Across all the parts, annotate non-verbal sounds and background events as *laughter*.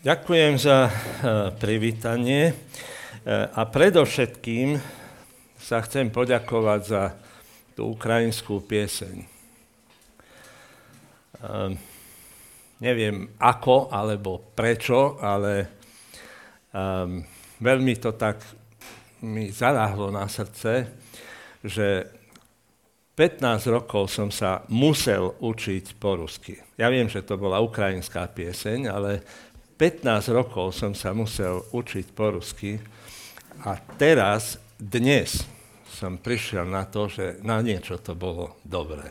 Ďakujem za uh, privítanie uh, a predovšetkým sa chcem poďakovať za tú ukrajinskú pieseň. Uh, neviem ako alebo prečo, ale um, veľmi to tak mi zaláhlo na srdce, že 15 rokov som sa musel učiť po rusky. Ja viem, že to bola ukrajinská pieseň, ale 15 rokov som sa musel učiť po rusky a teraz, dnes som prišiel na to, že na niečo to bolo dobré.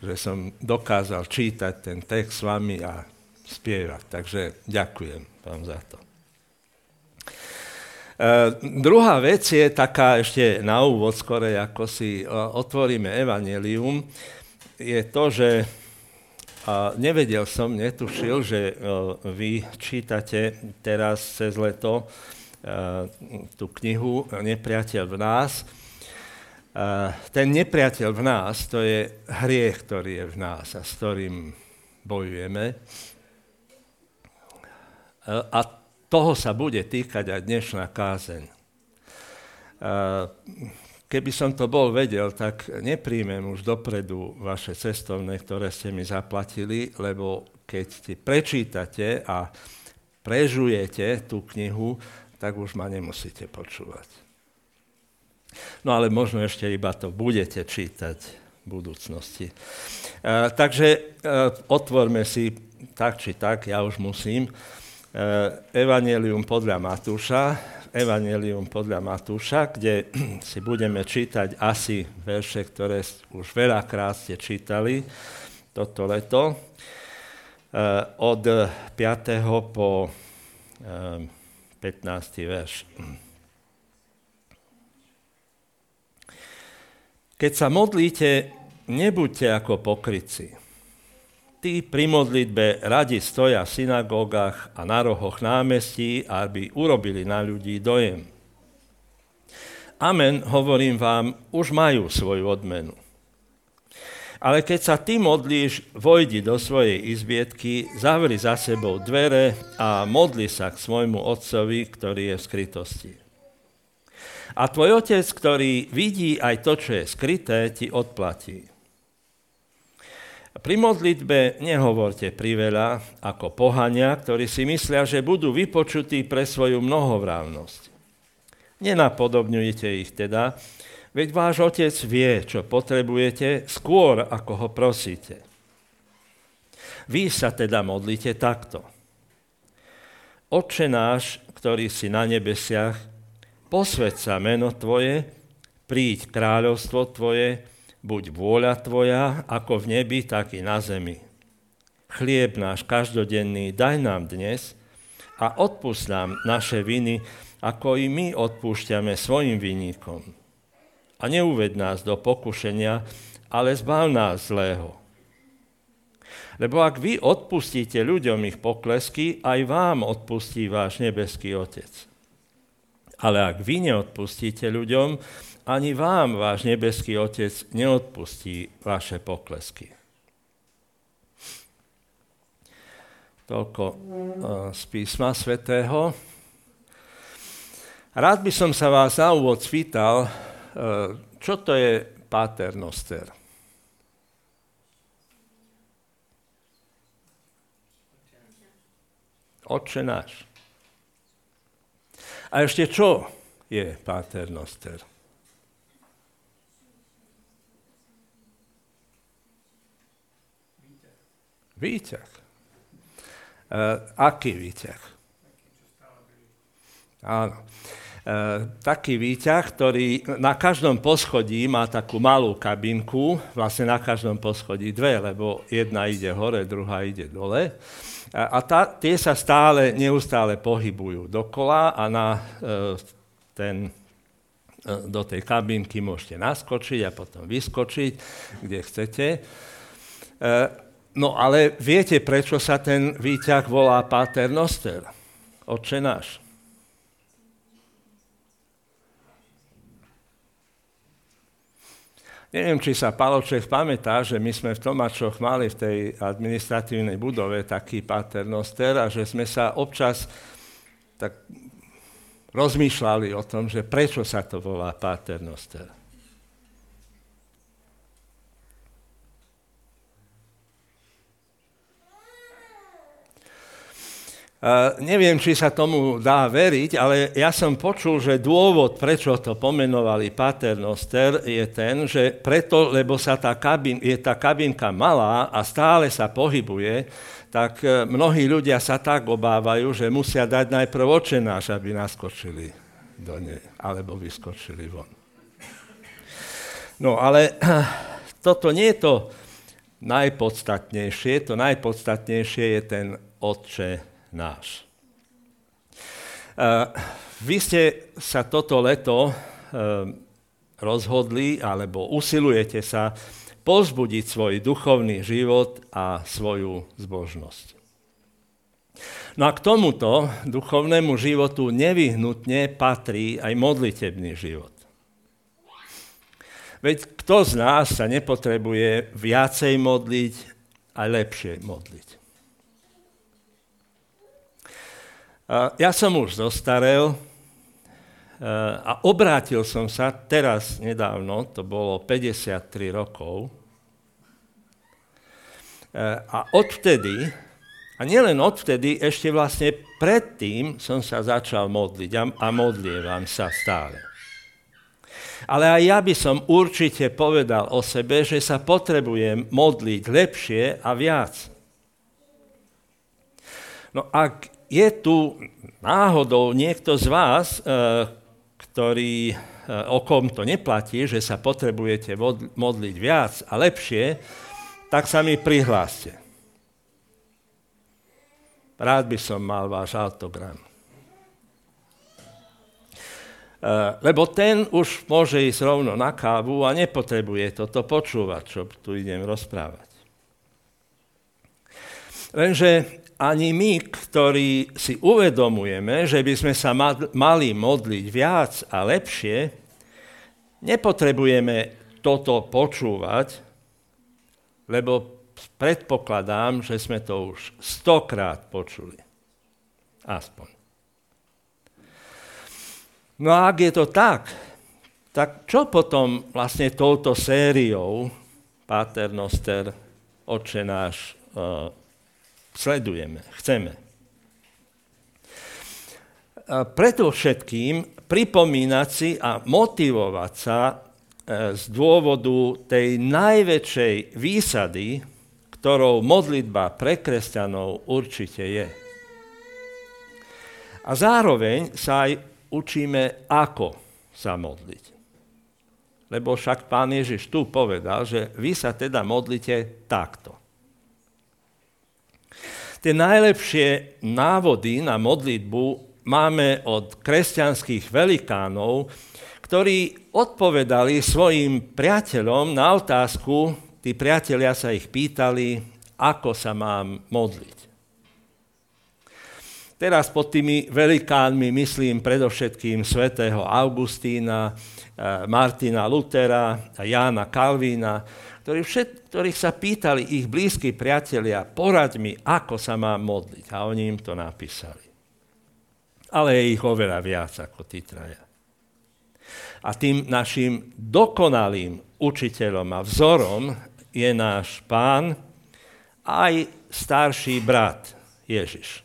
Že som dokázal čítať ten text s vami a spievať. Takže ďakujem vám za to. Uh, druhá vec je taká ešte na úvod, skore ako si uh, otvoríme evanelium, je to, že a nevedel som, netušil, že e, vy čítate teraz cez leto e, tú knihu Nepriateľ v nás. E, ten nepriateľ v nás, to je hriech, ktorý je v nás a s ktorým bojujeme. A toho sa bude týkať aj dnešná kázeň. Keby som to bol vedel, tak nepríjmem už dopredu vaše cestovné, ktoré ste mi zaplatili, lebo keď si prečítate a prežujete tú knihu, tak už ma nemusíte počúvať. No ale možno ešte iba to budete čítať v budúcnosti. E, takže e, otvorme si tak či tak, ja už musím, e, Evangelium podľa Matúša, Evangelium podľa Matúša, kde *clears throat* si budeme čítať asi verše, ktoré už veľakrát ste čítali toto leto, eh, od 5. po 15. Eh, verš. Keď sa modlíte, nebuďte ako pokryci Tí pri modlitbe radi stoja v synagógach a na rohoch námestí, aby urobili na ľudí dojem. Amen, hovorím vám, už majú svoju odmenu. Ale keď sa ty modlíš, vojdi do svojej izbietky, zavri za sebou dvere a modli sa k svojmu otcovi, ktorý je v skrytosti. A tvoj otec, ktorý vidí aj to, čo je skryté, ti odplatí. Pri modlitbe nehovorte priveľa ako pohania, ktorí si myslia, že budú vypočutí pre svoju mnohovrávnosť. Nenapodobňujte ich teda, veď váš otec vie, čo potrebujete, skôr ako ho prosíte. Vy sa teda modlite takto. Oče náš, ktorý si na nebesiach, posved sa meno Tvoje, príď kráľovstvo Tvoje, buď vôľa Tvoja, ako v nebi, tak i na zemi. Chlieb náš každodenný daj nám dnes a odpúsť nám naše viny, ako i my odpúšťame svojim vinníkom. A neuved nás do pokušenia, ale zbav nás zlého. Lebo ak vy odpustíte ľuďom ich poklesky, aj vám odpustí váš nebeský Otec. Ale ak vy neodpustíte ľuďom, ani vám váš nebeský Otec neodpustí vaše poklesky. Toľko uh, z písma svätého. Rád by som sa vás na úvod spýtal, uh, čo to je paternoster? Otče náš. A ešte čo je paternoster? Výťah. Uh, aký výťah? Áno. Uh, taký výťah, ktorý na každom poschodí má takú malú kabinku, vlastne na každom poschodí dve, lebo jedna ide hore, druhá ide dole. A, a tá, tie sa stále, neustále pohybujú dokola a na uh, ten, uh, do tej kabinky môžete naskočiť a potom vyskočiť, kde chcete. No ale viete, prečo sa ten výťah volá Pater Noster? Otče náš. Neviem, či sa Paloček pamätá, že my sme v Tomačoch mali v tej administratívnej budove taký paternoster a že sme sa občas tak rozmýšľali o tom, že prečo sa to volá paternoster. Neviem, či sa tomu dá veriť, ale ja som počul, že dôvod, prečo to pomenovali paternoster, je ten, že preto, lebo sa tá kabin, je tá kabinka malá a stále sa pohybuje, tak e, mnohí ľudia sa tak obávajú, že musia dať najprv očenáš, aby naskočili do nej, alebo vyskočili von. No ale *clears throat* toto nie je to najpodstatnejšie, to najpodstatnejšie je ten Otče náš. Uh, vy ste sa toto leto uh, rozhodli, alebo usilujete sa pozbudiť svoj duchovný život a svoju zbožnosť. No a k tomuto duchovnému životu nevyhnutne patrí aj modlitebný život. Veď kto z nás sa nepotrebuje viacej modliť a lepšie modliť? Ja som už zostarel a obrátil som sa teraz nedávno, to bolo 53 rokov. A odvtedy, a nielen odvtedy, ešte vlastne predtým som sa začal modliť a modlievam sa stále. Ale aj ja by som určite povedal o sebe, že sa potrebujem modliť lepšie a viac. No ak je tu náhodou niekto z vás, eh, ktorý, eh, o kom to neplatí, že sa potrebujete modliť viac a lepšie, tak sa mi prihláste. Rád by som mal váš autogram. Eh, lebo ten už môže ísť rovno na kávu a nepotrebuje toto počúvať, čo tu idem rozprávať. Lenže ani my, ktorí si uvedomujeme, že by sme sa mali modliť viac a lepšie, nepotrebujeme toto počúvať, lebo predpokladám, že sme to už stokrát počuli. Aspoň. No a ak je to tak, tak čo potom vlastne touto sériou Pater Noster, Oče náš, uh, sledujeme, chceme. A preto všetkým pripomínať si a motivovať sa e, z dôvodu tej najväčšej výsady, ktorou modlitba pre kresťanov určite je. A zároveň sa aj učíme, ako sa modliť. Lebo však pán Ježiš tu povedal, že vy sa teda modlite takto. Tie najlepšie návody na modlitbu máme od kresťanských velikánov, ktorí odpovedali svojim priateľom na otázku, tí priatelia sa ich pýtali, ako sa mám modliť. Teraz pod tými velikánmi myslím predovšetkým svätého Augustína, eh, Martina Lutera Jána Kalvína, ktorí všet, ktorých sa pýtali ich blízki priatelia, poraď mi, ako sa mám modliť. A oni im to napísali. Ale je ich oveľa viac ako tí traja. A tým našim dokonalým učiteľom a vzorom je náš pán, aj starší brat Ježiš. E,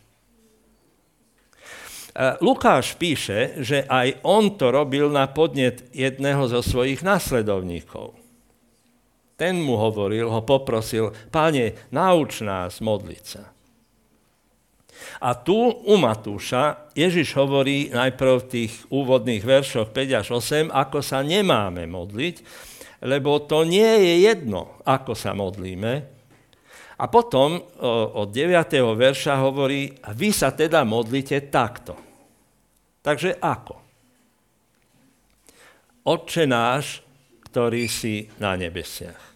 Lukáš píše, že aj on to robil na podnet jedného zo svojich nasledovníkov. Ten mu hovoril, ho poprosil, páne, nauč nás modliť sa. A tu u Matúša Ježiš hovorí najprv v tých úvodných veršoch 5 až 8, ako sa nemáme modliť, lebo to nie je jedno, ako sa modlíme. A potom od 9. verša hovorí, vy sa teda modlite takto. Takže ako? Otče náš, ktorý si na nebesiach.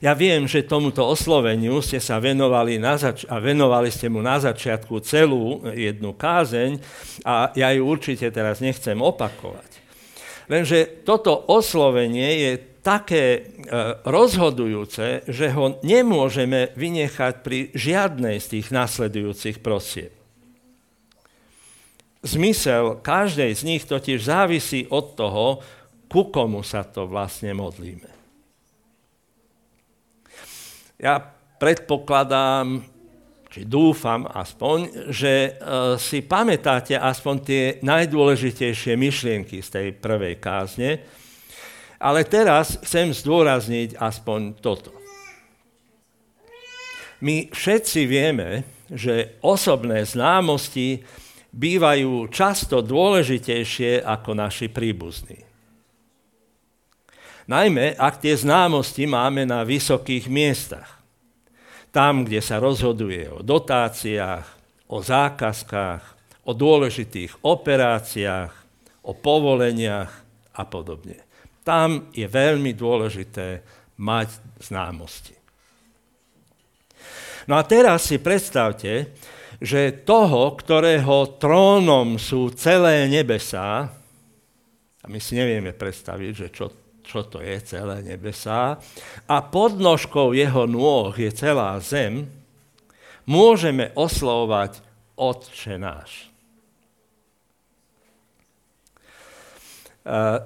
Ja viem, že tomuto osloveniu ste sa venovali na zač- a venovali ste mu na začiatku celú jednu kázeň a ja ju určite teraz nechcem opakovať. Lenže toto oslovenie je také e, rozhodujúce, že ho nemôžeme vynechať pri žiadnej z tých nasledujúcich prosieb. Zmysel každej z nich totiž závisí od toho, ku komu sa to vlastne modlíme. Ja predpokladám, či dúfam aspoň, že uh, si pamätáte aspoň tie najdôležitejšie myšlienky z tej prvej kázne, ale teraz chcem zdôrazniť aspoň toto. My všetci vieme, že osobné známosti bývajú často dôležitejšie ako naši príbuzní. Najmä, ak tie známosti máme na vysokých miestach tam, kde sa rozhoduje o dotáciách, o zákazkách, o dôležitých operáciách, o povoleniach a podobne. Tam je veľmi dôležité mať známosti. No a teraz si predstavte, že toho, ktorého trónom sú celé nebesá, a my si nevieme predstaviť, že čo čo to je celé nebesá, a podnožkou jeho nôh je celá zem, môžeme oslovať Otče náš.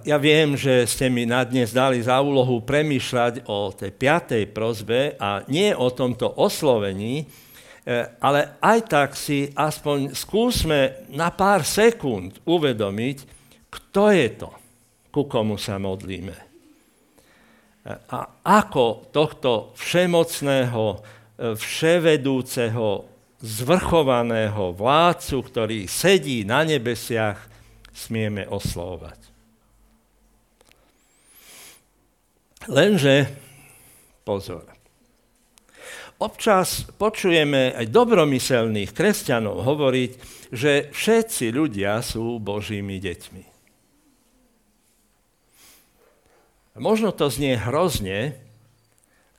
Ja viem, že ste mi na dnes dali za úlohu premýšľať o tej piatej prozbe a nie o tomto oslovení, e, ale aj tak si aspoň skúsme na pár sekúnd uvedomiť, kto je to, ku komu sa modlíme a ako tohto všemocného, e, vševedúceho, zvrchovaného vládcu, ktorý sedí na nebesiach, smieme oslovať. Lenže, pozor, občas počujeme aj dobromyselných kresťanov hovoriť, že všetci ľudia sú Božími deťmi. Možno to znie hrozne,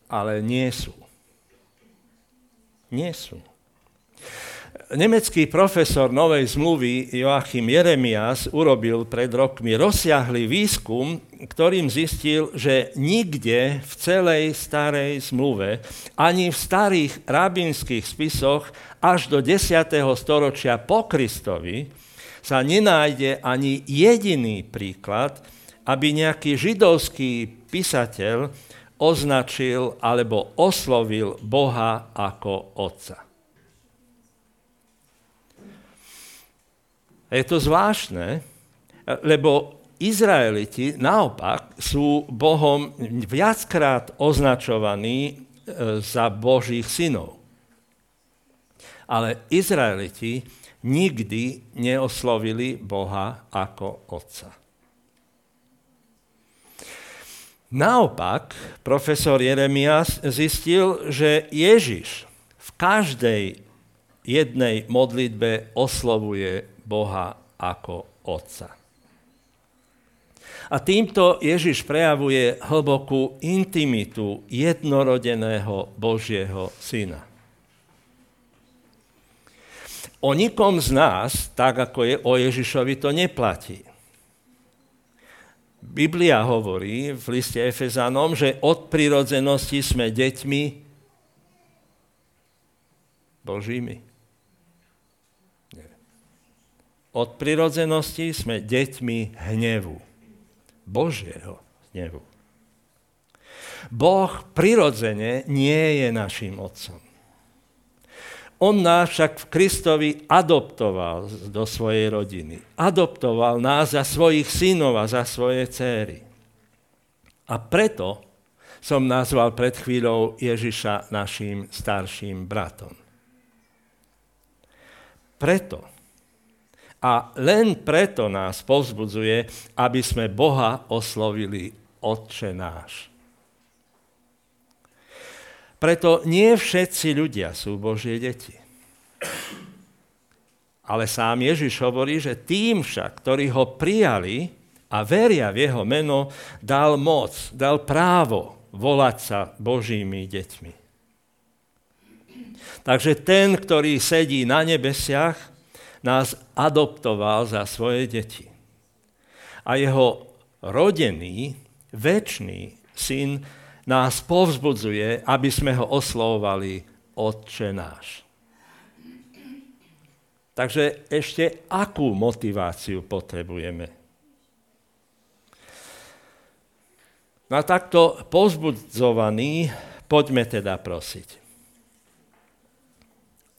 ale nie sú. Nie sú. Nemecký profesor Novej zmluvy Joachim Jeremias urobil pred rokmi rozsiahly výskum, ktorým zistil, že nikde v celej starej zmluve, ani v starých rabínskych spisoch až do 10. storočia po Kristovi sa nenájde ani jediný príklad, aby nejaký židovský písateľ označil alebo oslovil Boha ako Otca. Je to zvláštne, lebo Izraeliti naopak sú Bohom viackrát označovaní e, za Božích synov. Ale Izraeliti nikdy neoslovili Boha ako Otca. Naopak, profesor Jeremias zistil, že Ježiš v každej jednej modlitbe oslovuje Boha ako Otca. A týmto Ježiš prejavuje hlbokú intimitu jednorodeného Božieho Syna. O nikom z nás, tak ako je o Ježišovi, to neplatí. Biblia hovorí v liste Efezanom, že od prirodzenosti sme deťmi Božími. Nie. Od prirodzenosti sme deťmi hnevu. Božieho hnevu. Boh prirodzene nie je našim otcom. On nás však v Kristovi adoptoval do svojej rodiny. Adoptoval nás za svojich synov a za svoje céry. A preto som nazval pred chvíľou Ježiša našim starším bratom. Preto a len preto nás povzbudzuje, aby sme Boha oslovili Otče náš. Preto nie všetci ľudia sú Božie deti. Ale sám Ježiš hovorí, že tým však, ktorí ho prijali a veria v jeho meno, dal moc, dal právo volať sa Božími deťmi. Takže ten, ktorý sedí na nebesiach, nás adoptoval za svoje deti. A jeho rodený, väčší syn nás povzbudzuje, aby sme ho oslovovali Otče náš. Takže ešte akú motiváciu potrebujeme? Na takto povzbudzovaný poďme teda prosiť.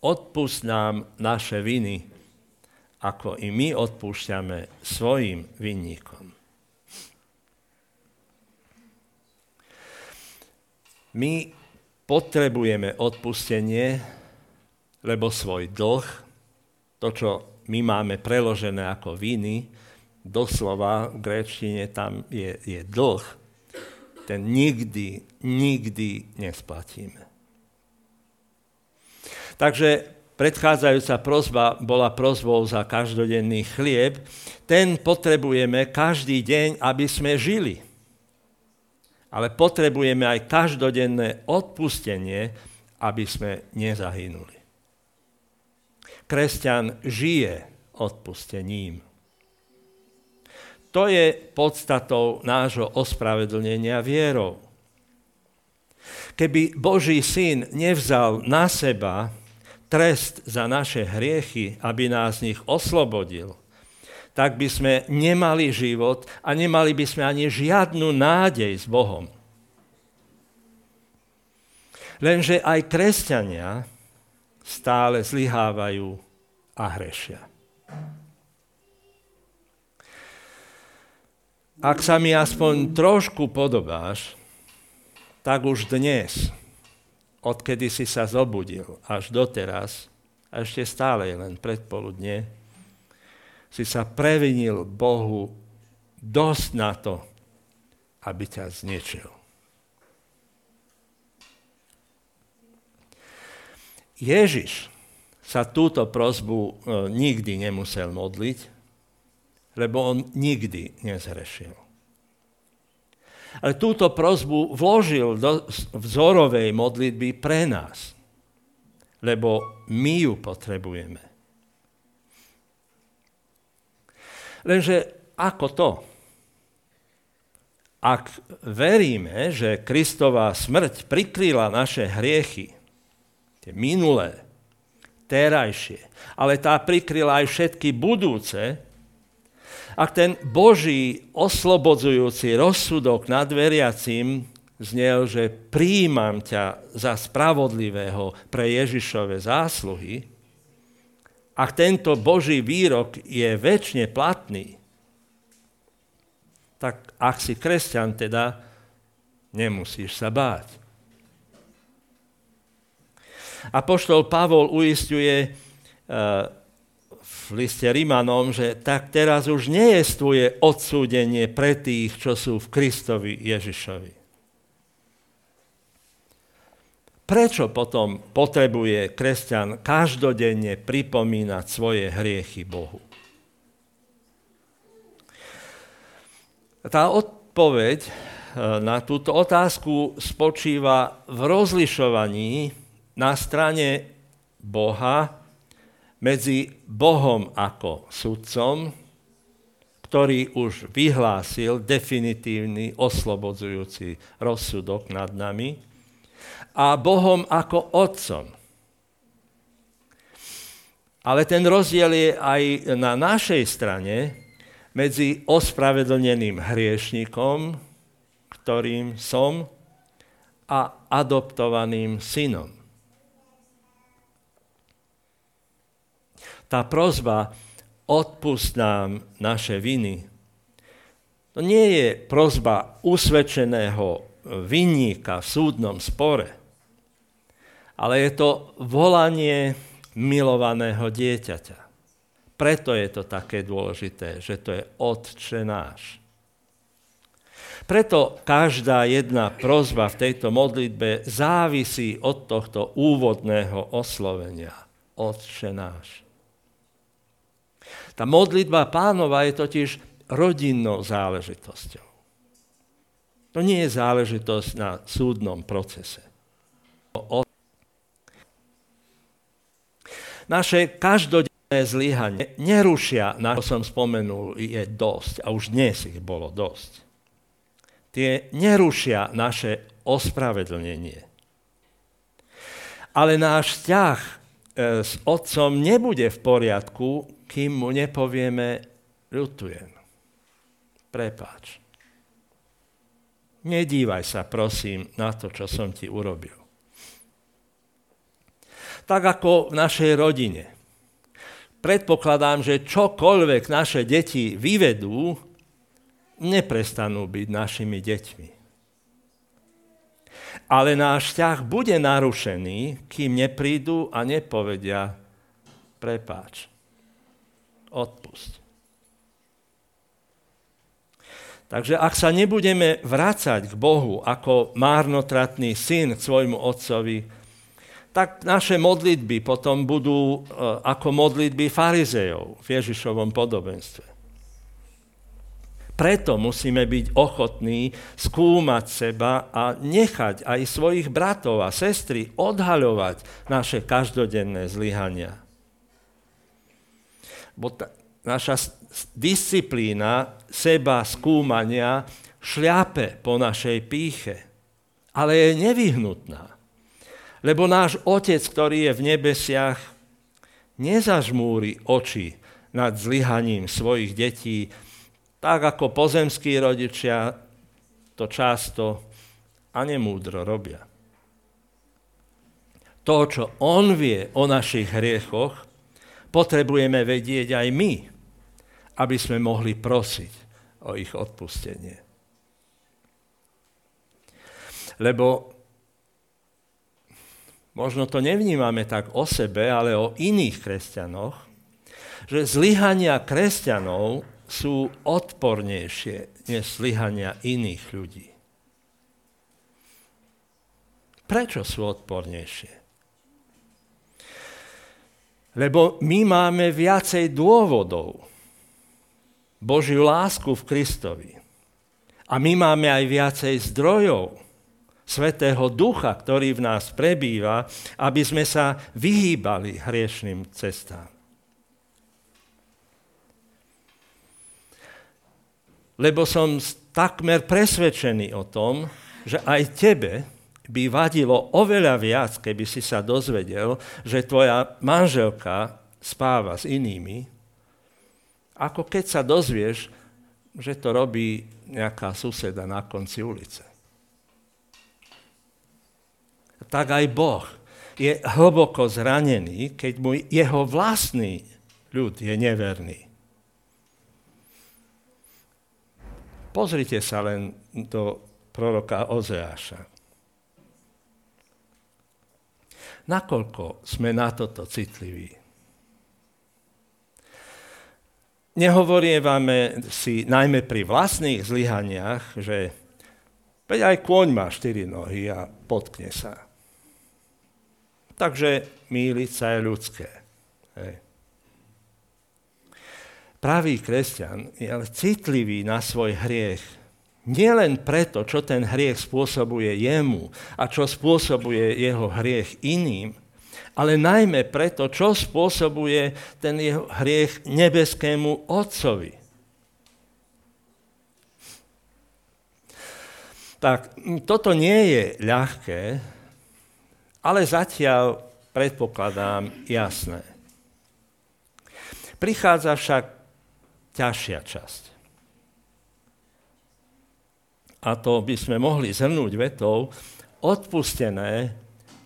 Odpust nám naše viny, ako i my odpúšťame svojim vinníkom. My potrebujeme odpustenie, lebo svoj dlh, to, čo my máme preložené ako viny, doslova v gréčtine tam je, je dlh, ten nikdy, nikdy nesplatíme. Takže predchádzajúca prozba bola prozbou za každodenný chlieb. Ten potrebujeme každý deň, aby sme žili ale potrebujeme aj každodenné odpustenie, aby sme nezahynuli. Kresťan žije odpustením. To je podstatou nášho ospravedlnenia vierou. Keby Boží syn nevzal na seba trest za naše hriechy, aby nás z nich oslobodil – tak by sme nemali život a nemali by sme ani žiadnu nádej s Bohom. Lenže aj kresťania stále zlyhávajú a hrešia. Ak sa mi aspoň trošku podobáš, tak už dnes, odkedy si sa zobudil až doteraz, a ešte stále je len predpoludne, si sa previnil Bohu dosť na to, aby ťa zničil. Ježiš sa túto prozbu e, nikdy nemusel modliť, lebo on nikdy nezhrešil. Ale túto prozbu vložil do vzorovej modlitby pre nás, lebo my ju potrebujeme. Lenže ako to? Ak veríme, že Kristová smrť prikryla naše hriechy, tie minulé, terajšie, ale tá prikryla aj všetky budúce, ak ten Boží oslobodzujúci rozsudok nad veriacím znel, že príjmam ťa za spravodlivého pre Ježišove zásluhy, ak tento Boží výrok je väčšine platný, tak ak si kresťan, teda nemusíš sa báť. A poštol Pavol uistuje uh, v liste Rimanom, že tak teraz už nie je tvoje odsúdenie pre tých, čo sú v Kristovi Ježišovi. Prečo potom potrebuje kresťan každodenne pripomínať svoje hriechy Bohu? Tá odpoveď e, na túto otázku spočíva v rozlišovaní na strane Boha medzi Bohom ako sudcom, ktorý už vyhlásil definitívny oslobodzujúci rozsudok nad nami, a Bohom ako Otcom. Ale ten rozdiel je aj na našej strane medzi ospravedlneným hriešnikom, ktorým som, a adoptovaným synom. Tá prozba odpust nám naše viny, to nie je prozba usvedčeného vinníka v súdnom spore ale je to volanie milovaného dieťaťa. Preto je to také dôležité, že to je Otče náš. Preto každá jedna prozba v tejto modlitbe závisí od tohto úvodného oslovenia. Otče náš. Tá modlitba pánova je totiž rodinnou záležitosťou. To nie je záležitosť na súdnom procese. Naše každodenné zlyhanie nerušia, na čo som spomenul, je dosť. A už dnes ich bolo dosť. Tie nerušia naše ospravedlnenie. Ale náš vzťah e, s otcom nebude v poriadku, kým mu nepovieme ľutujem. Prepáč. Nedívaj sa, prosím, na to, čo som ti urobil. Tak ako v našej rodine predpokladám, že čokoľvek naše deti vyvedú, neprestanú byť našimi deťmi. Ale náš vzťah bude narušený, kým neprídu a nepovedia prepáč, odpusť. Takže ak sa nebudeme vrácať k Bohu ako márnotratný syn k svojmu otcovi, tak naše modlitby potom budú e, ako modlitby farizejov v Ježišovom podobenstve. Preto musíme byť ochotní skúmať seba a nechať aj svojich bratov a sestry odhaľovať naše každodenné zlyhania. Bo ta, naša disciplína seba skúmania šľape po našej píche, ale je nevyhnutná. Lebo náš Otec, ktorý je v nebesiach, nezažmúri oči nad zlyhaním svojich detí, tak ako pozemskí rodičia to často a nemúdro robia. To, čo On vie o našich hriechoch, potrebujeme vedieť aj my, aby sme mohli prosiť o ich odpustenie. Lebo možno to nevnímame tak o sebe, ale o iných kresťanoch, že zlyhania kresťanov sú odpornejšie než zlyhania iných ľudí. Prečo sú odpornejšie? Lebo my máme viacej dôvodov. Božiu lásku v Kristovi. A my máme aj viacej zdrojov Svetého Ducha, ktorý v nás prebýva, aby sme sa vyhýbali hriešným cestám. Lebo som takmer presvedčený o tom, že aj tebe by vadilo oveľa viac, keby si sa dozvedel, že tvoja manželka spáva s inými, ako keď sa dozvieš, že to robí nejaká suseda na konci ulice tak aj Boh je hlboko zranený, keď mu jeho vlastný ľud je neverný. Pozrite sa len do proroka Ozeáša. Nakoľko sme na toto citliví? Nehovorievame si najmä pri vlastných zlyhaniach, že veď aj kôň má štyri nohy a potkne sa. Takže míliť sa je ľudské. Hej. Pravý kresťan je ale citlivý na svoj hriech. Nielen preto, čo ten hriech spôsobuje jemu a čo spôsobuje jeho hriech iným, ale najmä preto, čo spôsobuje ten jeho hriech nebeskému Otcovi. Tak toto nie je ľahké, ale zatiaľ predpokladám jasné. Prichádza však ťažšia časť. A to by sme mohli zhrnúť vetou, odpustené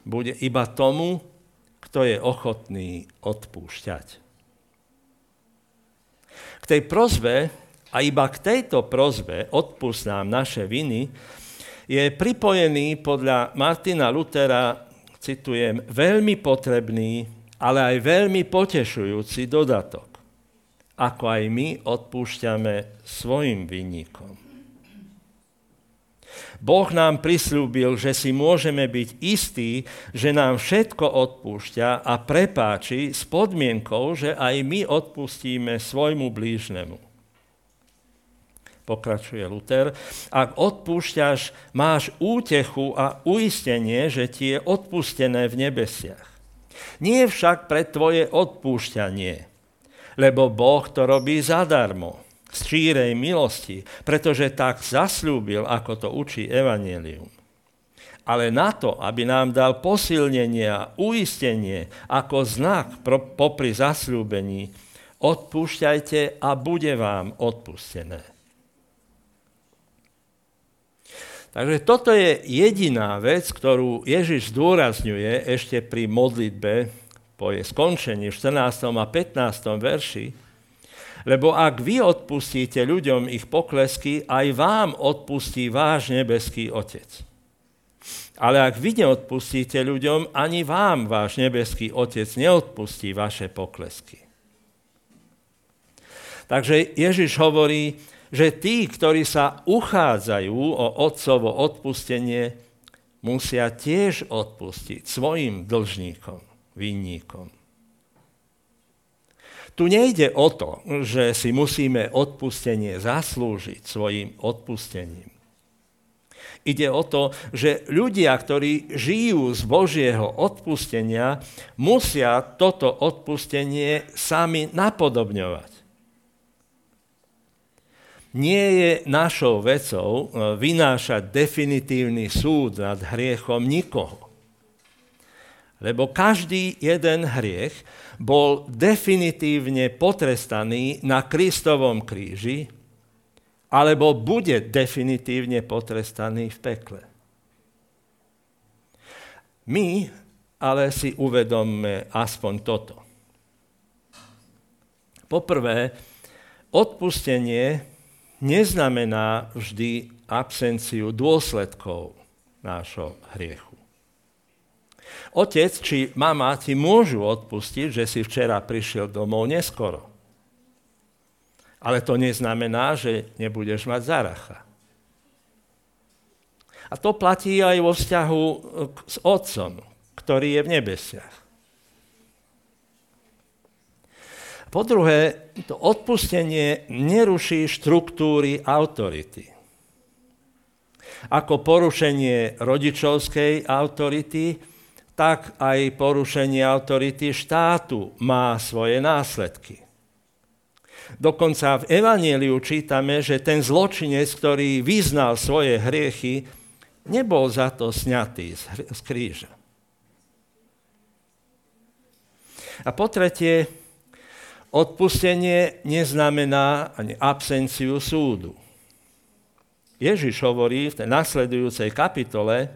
bude iba tomu, kto je ochotný odpúšťať. K tej prozbe a iba k tejto prozbe odpust nám naše viny je pripojený podľa Martina Lutera citujem, veľmi potrebný, ale aj veľmi potešujúci dodatok, ako aj my odpúšťame svojim vinníkom. Boh nám prislúbil, že si môžeme byť istí, že nám všetko odpúšťa a prepáči s podmienkou, že aj my odpustíme svojmu blížnemu pokračuje Luther, ak odpúšťaš, máš útechu a uistenie, že ti je odpustené v nebesiach. Nie však pre tvoje odpúšťanie, Lebo Boh to robí zadarmo, z čírej milosti, pretože tak zaslúbil, ako to učí Evangelium. Ale na to, aby nám dal posilnenie a uistenie ako znak popri zasľúbení, odpúšťajte a bude vám odpustené. Takže toto je jediná vec, ktorú Ježiš zdôrazňuje ešte pri modlitbe po jej skončení v 14. a 15. verši. Lebo ak vy odpustíte ľuďom ich poklesky, aj vám odpustí váš nebeský Otec. Ale ak vy neodpustíte ľuďom, ani vám váš nebeský Otec neodpustí vaše poklesky. Takže Ježiš hovorí, že tí, ktorí sa uchádzajú o otcovo odpustenie, musia tiež odpustiť svojim dlžníkom, vinníkom. Tu nejde o to, že si musíme odpustenie zaslúžiť svojim odpustením. Ide o to, že ľudia, ktorí žijú z Božieho odpustenia, musia toto odpustenie sami napodobňovať. Nie je našou vecou e, vynášať definitívny súd nad hriechom nikoho. Lebo každý jeden hriech bol definitívne potrestaný na Kristovom kríži, alebo bude definitívne potrestaný v pekle. My ale si uvedomme aspoň toto. Poprvé, odpustenie neznamená vždy absenciu dôsledkov nášho hriechu. Otec či mama ti môžu odpustiť, že si včera prišiel domov neskoro. Ale to neznamená, že nebudeš mať zaracha. A to platí aj vo vzťahu s Otcom, ktorý je v nebesiach. Po druhé, to odpustenie neruší štruktúry autority. Ako porušenie rodičovskej autority, tak aj porušenie autority štátu má svoje následky. Dokonca v Evangeliu čítame, že ten zločinec, ktorý vyznal svoje hriechy, nebol za to sňatý z kríža. A po tretie, Odpustenie neznamená ani absenciu súdu. Ježiš hovorí v tej nasledujúcej kapitole,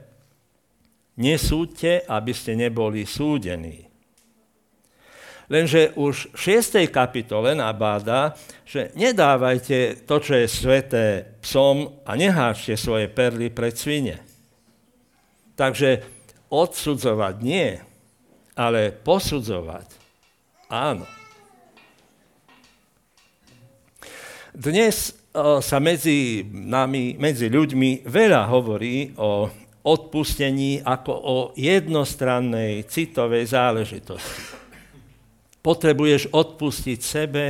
nesúďte, aby ste neboli súdení. Lenže už v 6. kapitole nabáda, že nedávajte to, čo je sveté psom a neháčte svoje perly pred svine. Takže odsudzovať nie, ale posudzovať áno. Dnes sa medzi nami, medzi ľuďmi veľa hovorí o odpustení ako o jednostrannej citovej záležitosti. Potrebuješ odpustiť sebe,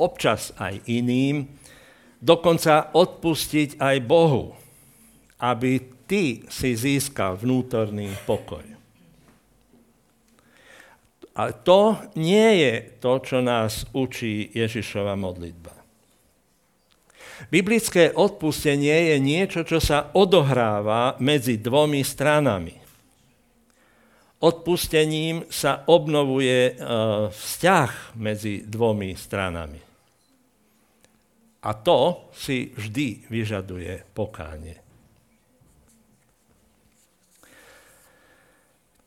občas aj iným, dokonca odpustiť aj Bohu, aby ty si získal vnútorný pokoj. Ale to nie je to, čo nás učí Ježišova modlitba. Biblické odpustenie je niečo, čo sa odohráva medzi dvomi stranami. Odpustením sa obnovuje e, vzťah medzi dvomi stranami. A to si vždy vyžaduje pokánie.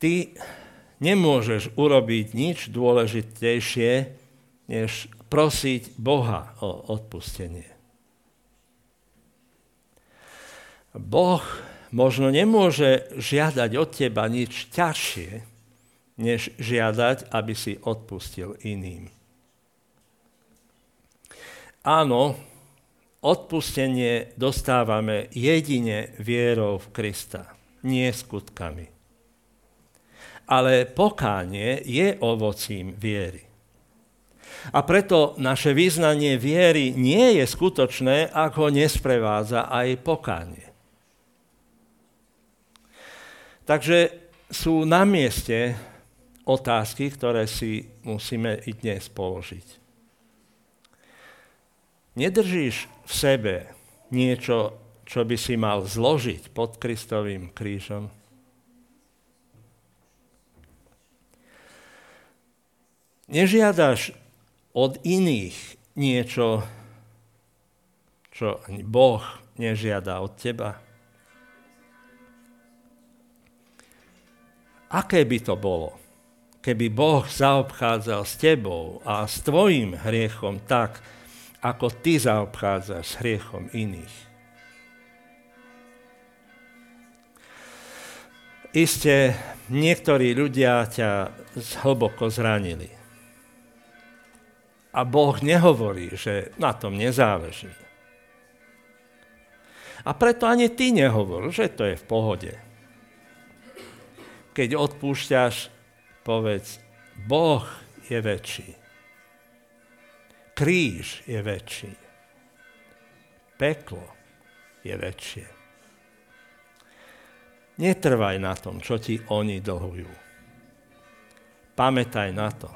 Ty nemôžeš urobiť nič dôležitejšie, než prosiť Boha o odpustenie. Boh možno nemôže žiadať od teba nič ťažšie, než žiadať, aby si odpustil iným. Áno, odpustenie dostávame jedine vierou v Krista, nie skutkami ale pokánie je ovocím viery. A preto naše význanie viery nie je skutočné, ak ho nesprevádza aj pokánie. Takže sú na mieste otázky, ktoré si musíme i dnes položiť. Nedržíš v sebe niečo, čo by si mal zložiť pod Kristovým krížom? Nežiadaš od iných niečo, čo Boh nežiada od teba? Aké by to bolo, keby Boh zaobchádzal s tebou a s tvojim hriechom tak, ako ty zaobchádzaš s hriechom iných? Isté, niektorí ľudia ťa hlboko zranili. A Boh nehovorí, že na tom nezáleží. A preto ani ty nehovor, že to je v pohode. Keď odpúšťaš, povedz, Boh je väčší. Kríž je väčší. Peklo je väčšie. Netrvaj na tom, čo ti oni dlhujú. Pamätaj na to,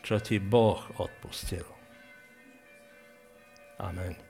čo ti Boh odpustil. Amen.